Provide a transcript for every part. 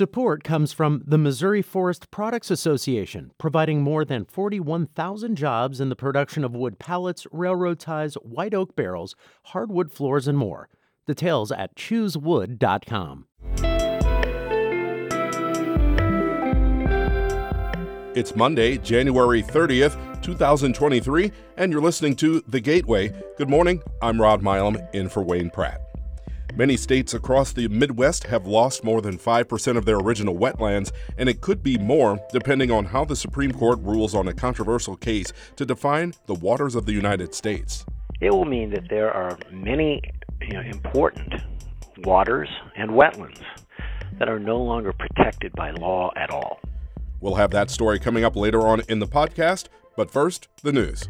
Support comes from the Missouri Forest Products Association, providing more than 41,000 jobs in the production of wood pallets, railroad ties, white oak barrels, hardwood floors, and more. Details at choosewood.com. It's Monday, January 30th, 2023, and you're listening to The Gateway. Good morning. I'm Rod Milam in for Wayne Pratt. Many states across the Midwest have lost more than 5% of their original wetlands, and it could be more depending on how the Supreme Court rules on a controversial case to define the waters of the United States. It will mean that there are many you know, important waters and wetlands that are no longer protected by law at all. We'll have that story coming up later on in the podcast, but first, the news.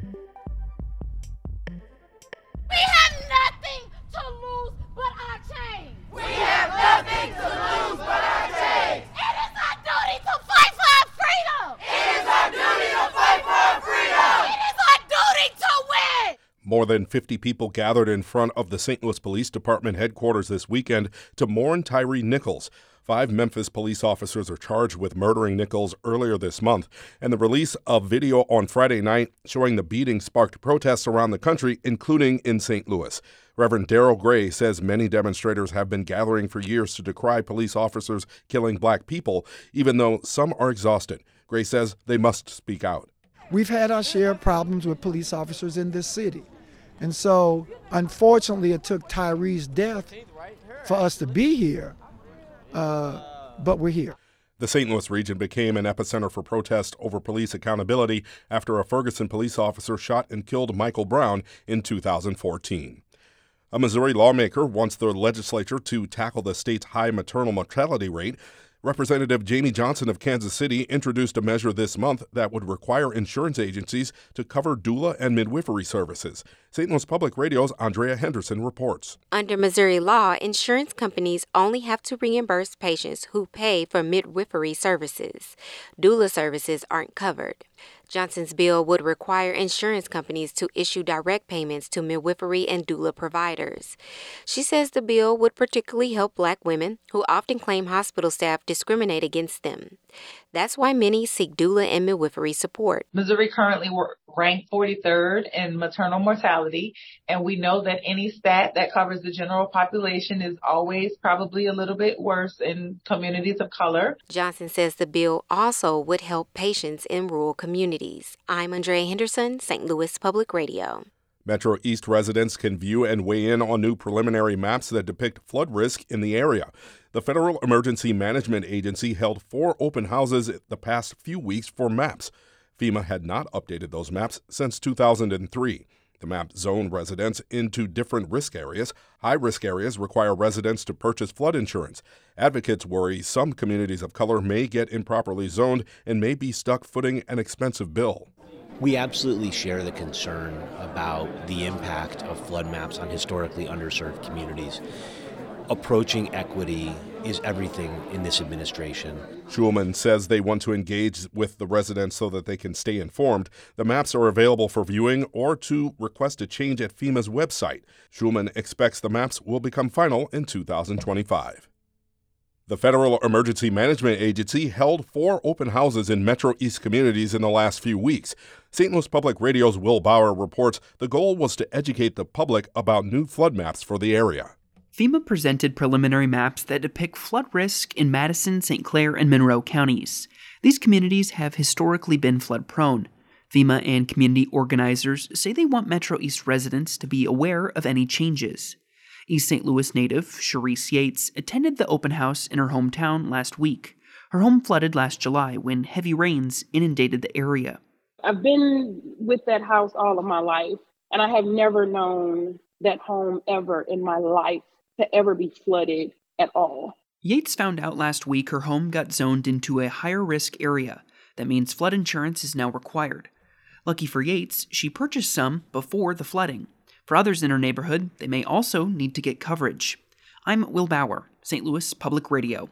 More than 50 people gathered in front of the St. Louis Police Department headquarters this weekend to mourn Tyre Nichols. Five Memphis police officers are charged with murdering Nichols earlier this month, and the release of video on Friday night showing the beating sparked protests around the country, including in St. Louis. Reverend Darryl Gray says many demonstrators have been gathering for years to decry police officers killing black people, even though some are exhausted. Gray says they must speak out. We've had our share of problems with police officers in this city. And so, unfortunately, it took Tyre's death for us to be here uh, but we're here. The St. Louis region became an epicenter for protest over police accountability after a Ferguson police officer shot and killed Michael Brown in 2014. A Missouri lawmaker wants the legislature to tackle the state's high maternal mortality rate Representative Jamie Johnson of Kansas City introduced a measure this month that would require insurance agencies to cover doula and midwifery services. St. Louis Public Radio's Andrea Henderson reports. Under Missouri law, insurance companies only have to reimburse patients who pay for midwifery services. Doula services aren't covered. Johnson's bill would require insurance companies to issue direct payments to midwifery and doula providers. She says the bill would particularly help black women who often claim hospital staff discriminate against them. That's why many seek doula and midwifery support. Missouri currently ranked 43rd in maternal mortality, and we know that any stat that covers the general population is always probably a little bit worse in communities of color. Johnson says the bill also would help patients in rural communities. I'm Andrea Henderson, St. Louis Public Radio. Metro East residents can view and weigh in on new preliminary maps that depict flood risk in the area. The Federal Emergency Management Agency held four open houses the past few weeks for maps. FEMA had not updated those maps since 2003. The map zoned residents into different risk areas. High risk areas require residents to purchase flood insurance. Advocates worry some communities of color may get improperly zoned and may be stuck footing an expensive bill. We absolutely share the concern about the impact of flood maps on historically underserved communities. Approaching equity is everything in this administration. Schulman says they want to engage with the residents so that they can stay informed. The maps are available for viewing or to request a change at FEMA's website. Schulman expects the maps will become final in 2025. The Federal Emergency Management Agency held four open houses in Metro East communities in the last few weeks. St. Louis Public Radio's Will Bauer reports the goal was to educate the public about new flood maps for the area. FEMA presented preliminary maps that depict flood risk in Madison, St. Clair, and Monroe counties. These communities have historically been flood prone. FEMA and community organizers say they want Metro East residents to be aware of any changes. East St. Louis native Cherise Yates attended the open house in her hometown last week. Her home flooded last July when heavy rains inundated the area. I've been with that house all of my life, and I have never known that home ever in my life to ever be flooded at all. Yates found out last week her home got zoned into a higher risk area. That means flood insurance is now required. Lucky for Yates, she purchased some before the flooding. For others in her neighborhood, they may also need to get coverage. I'm Will Bauer, St. Louis Public Radio.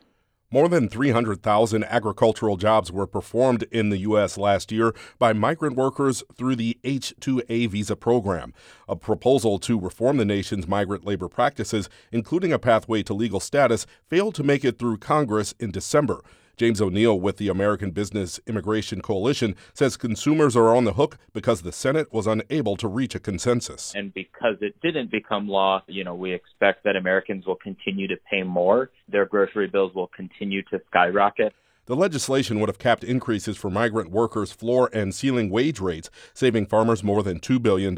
More than 300,000 agricultural jobs were performed in the U.S. last year by migrant workers through the H 2A visa program, a proposal to reform the nation's migrant labor practices, including a pathway to legal status, failed to make it through Congress in December. James O'Neill with the American Business Immigration Coalition says consumers are on the hook because the Senate was unable to reach a consensus. And because it didn't become law, you know, we expect that Americans will continue to pay more. Their grocery bills will continue to skyrocket. The legislation would have capped increases for migrant workers' floor and ceiling wage rates, saving farmers more than $2 billion.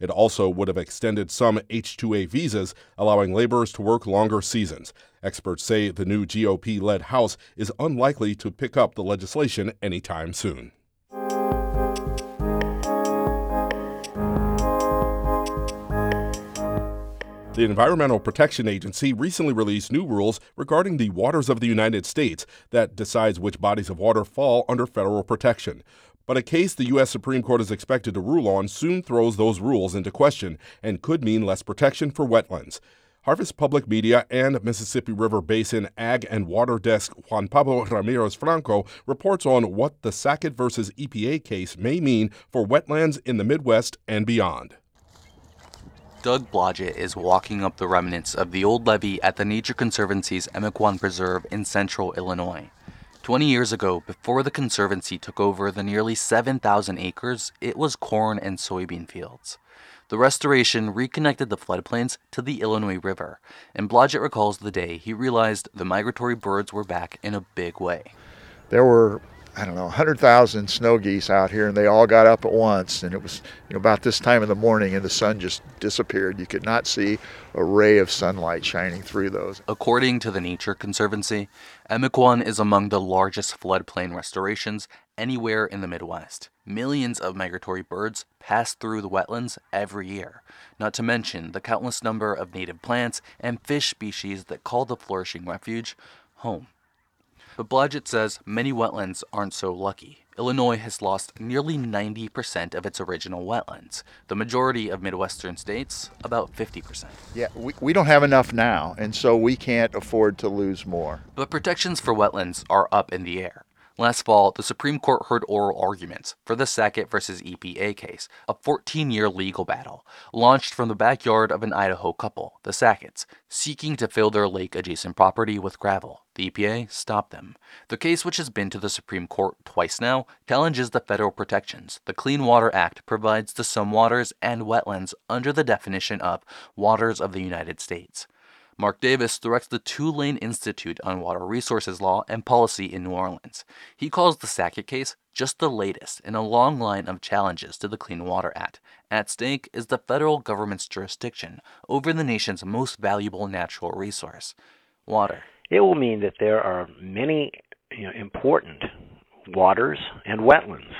It also would have extended some H 2A visas, allowing laborers to work longer seasons. Experts say the new GOP led House is unlikely to pick up the legislation anytime soon. The Environmental Protection Agency recently released new rules regarding the waters of the United States that decides which bodies of water fall under federal protection. But a case the U.S. Supreme Court is expected to rule on soon throws those rules into question and could mean less protection for wetlands. Harvest Public Media and Mississippi River Basin Ag and Water Desk Juan Pablo Ramirez Franco reports on what the Sackett versus EPA case may mean for wetlands in the Midwest and beyond. Doug Blodgett is walking up the remnants of the old levee at the Nature Conservancy's Emiquon Preserve in central Illinois. 20 years ago, before the Conservancy took over the nearly 7,000 acres, it was corn and soybean fields. The restoration reconnected the floodplains to the Illinois River, and Blodgett recalls the day he realized the migratory birds were back in a big way. There were I don't know, 100,000 snow geese out here, and they all got up at once. And it was you know, about this time in the morning, and the sun just disappeared. You could not see a ray of sunlight shining through those. According to the Nature Conservancy, Emiquon is among the largest floodplain restorations anywhere in the Midwest. Millions of migratory birds pass through the wetlands every year, not to mention the countless number of native plants and fish species that call the flourishing refuge home. But Blodgett says many wetlands aren't so lucky. Illinois has lost nearly 90% of its original wetlands. The majority of Midwestern states, about 50%. Yeah, we, we don't have enough now, and so we can't afford to lose more. But protections for wetlands are up in the air. Last fall, the Supreme Court heard oral arguments for the Sackett versus EPA case, a 14 year legal battle launched from the backyard of an Idaho couple, the Sacketts, seeking to fill their lake adjacent property with gravel. The EPA stopped them. The case, which has been to the Supreme Court twice now, challenges the federal protections the Clean Water Act provides to some waters and wetlands under the definition of waters of the United States. Mark Davis directs the Tulane Institute on Water Resources Law and Policy in New Orleans. He calls the Sackett case just the latest in a long line of challenges to the Clean Water Act. At stake is the federal government's jurisdiction over the nation's most valuable natural resource water. It will mean that there are many you know, important waters and wetlands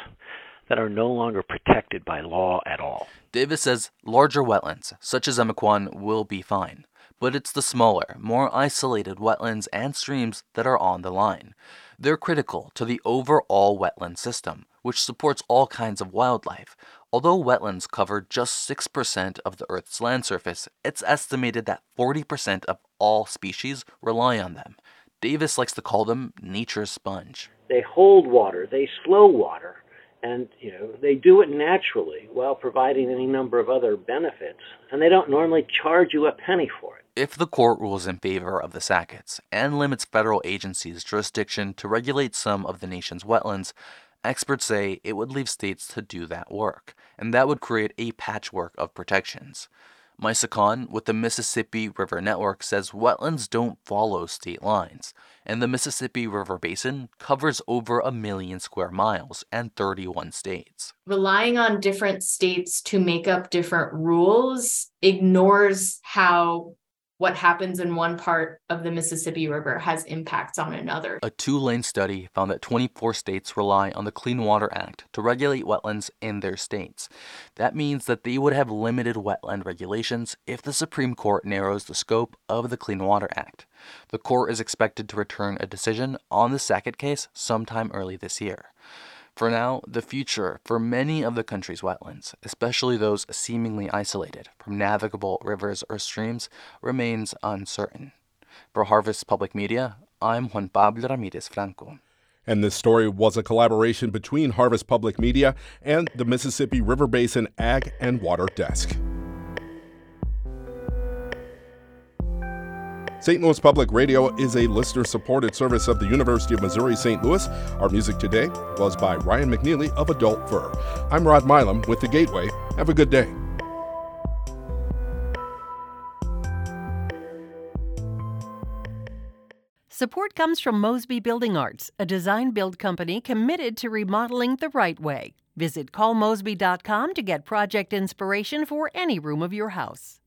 that are no longer protected by law at all. Davis says larger wetlands, such as Emiquon, will be fine but it's the smaller, more isolated wetlands and streams that are on the line. They're critical to the overall wetland system, which supports all kinds of wildlife. Although wetlands cover just 6% of the Earth's land surface, it's estimated that 40% of all species rely on them. Davis likes to call them nature's sponge. They hold water, they slow water, and you know they do it naturally while providing any number of other benefits and they don't normally charge you a penny for it if the court rules in favor of the Sacketts and limits federal agencies jurisdiction to regulate some of the nation's wetlands experts say it would leave states to do that work and that would create a patchwork of protections Misa with the Mississippi River Network says wetlands don't follow state lines, and the Mississippi River Basin covers over a million square miles and 31 states. Relying on different states to make up different rules ignores how what happens in one part of the Mississippi River has impacts on another. A Tulane study found that 24 states rely on the Clean Water Act to regulate wetlands in their states. That means that they would have limited wetland regulations if the Supreme Court narrows the scope of the Clean Water Act. The court is expected to return a decision on the Sackett case sometime early this year. For now, the future for many of the country's wetlands, especially those seemingly isolated from navigable rivers or streams, remains uncertain. For Harvest Public Media, I'm Juan Pablo Ramirez Franco. And this story was a collaboration between Harvest Public Media and the Mississippi River Basin Ag and Water Desk. St. Louis Public Radio is a listener supported service of the University of Missouri St. Louis. Our music today was by Ryan McNeely of Adult Fur. I'm Rod Milam with The Gateway. Have a good day. Support comes from Mosby Building Arts, a design build company committed to remodeling the right way. Visit callmosby.com to get project inspiration for any room of your house.